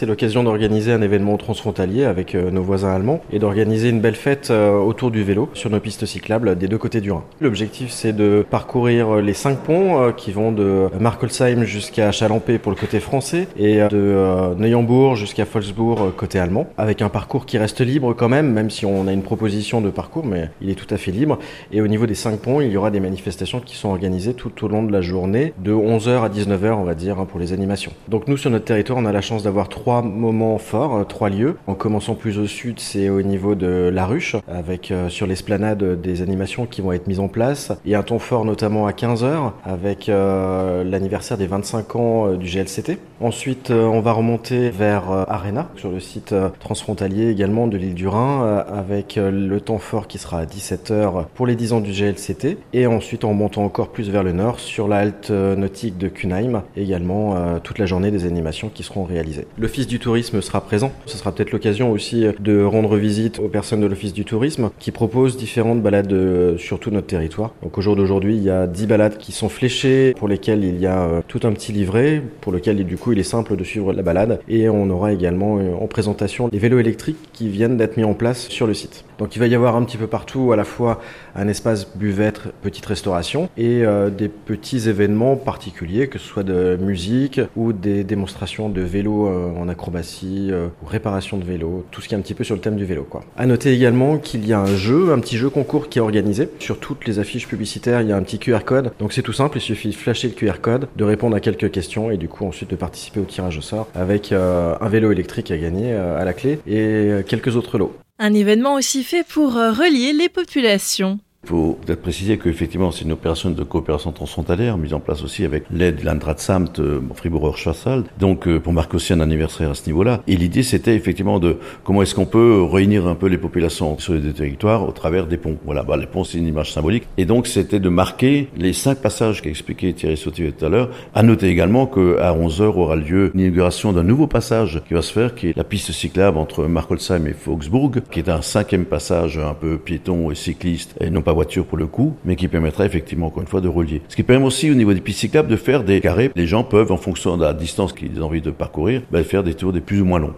c'est l'occasion d'organiser un événement transfrontalier avec euh, nos voisins allemands et d'organiser une belle fête euh, autour du vélo sur nos pistes cyclables des deux côtés du Rhin. L'objectif, c'est de parcourir les cinq ponts qui vont de Markolsheim jusqu'à Chalampé pour le côté français et de Neuenbourg jusqu'à Wolfsburg côté allemand, avec un parcours qui reste libre quand même, même si on a une proposition de parcours, mais il est tout à fait libre. Et au niveau des cinq ponts, il y aura des manifestations qui sont organisées tout au long de la journée, de 11h à 19h, on va dire, hein, pour les animations. Donc nous, sur notre territoire, on a la chance d'avoir trois moments forts, euh, trois lieux. En commençant plus au sud, c'est au niveau de la ruche, avec euh, sur l'esplanade des animations qui vont être mises en place, et un ton fort notamment à 15h, avec euh, l'anniversaire des 25 ans du GLCT. Ensuite, on va remonter vers Arena, sur le site transfrontalier également de l'île du Rhin, avec le temps fort qui sera à 17h pour les 10 ans du GLCT. Et ensuite, en remontant encore plus vers le nord, sur la halte nautique de Kunheim, également toute la journée des animations qui seront réalisées. Du tourisme sera présent. Ce sera peut-être l'occasion aussi de rendre visite aux personnes de l'Office du tourisme qui proposent différentes balades euh, sur tout notre territoire. Donc au jour d'aujourd'hui, il y a 10 balades qui sont fléchées pour lesquelles il y a euh, tout un petit livret pour lequel du coup il est simple de suivre la balade et on aura également euh, en présentation les vélos électriques qui viennent d'être mis en place sur le site. Donc il va y avoir un petit peu partout à la fois un espace buvette, petite restauration et des petits événements particuliers que ce soit de musique ou des démonstrations de vélo en acrobatie ou réparation de vélo, tout ce qui est un petit peu sur le thème du vélo. Quoi. À noter également qu'il y a un jeu, un petit jeu concours qui est organisé. Sur toutes les affiches publicitaires, il y a un petit QR code. Donc c'est tout simple, il suffit de flasher le QR code, de répondre à quelques questions et du coup ensuite de participer au tirage au sort avec euh, un vélo électrique à gagner euh, à la clé et euh, quelques autres lots. Un événement aussi fait pour relier les populations. Il faut peut-être préciser qu'effectivement, c'est une opération de coopération transfrontalière mise en place aussi avec l'aide de l'Andratssamt euh, Fribourg-Chassal, donc euh, pour marquer aussi un anniversaire à ce niveau-là. Et l'idée, c'était effectivement de comment est-ce qu'on peut réunir un peu les populations sur les deux territoires au travers des ponts. Voilà, bah, les ponts, c'est une image symbolique. Et donc, c'était de marquer les cinq passages qu'a expliqué Thierry Sautier tout à l'heure. À noter également qu'à 11h aura lieu l'inauguration d'un nouveau passage qui va se faire, qui est la piste cyclable entre Markolsheim et Augsbourg, qui est un cinquième passage un peu piéton et cycliste, et non voiture pour le coup, mais qui permettra effectivement encore une fois de relier. Ce qui permet aussi au niveau des pistes cyclables de faire des carrés. Les gens peuvent, en fonction de la distance qu'ils ont envie de parcourir, ben, faire des tours des plus ou moins longs.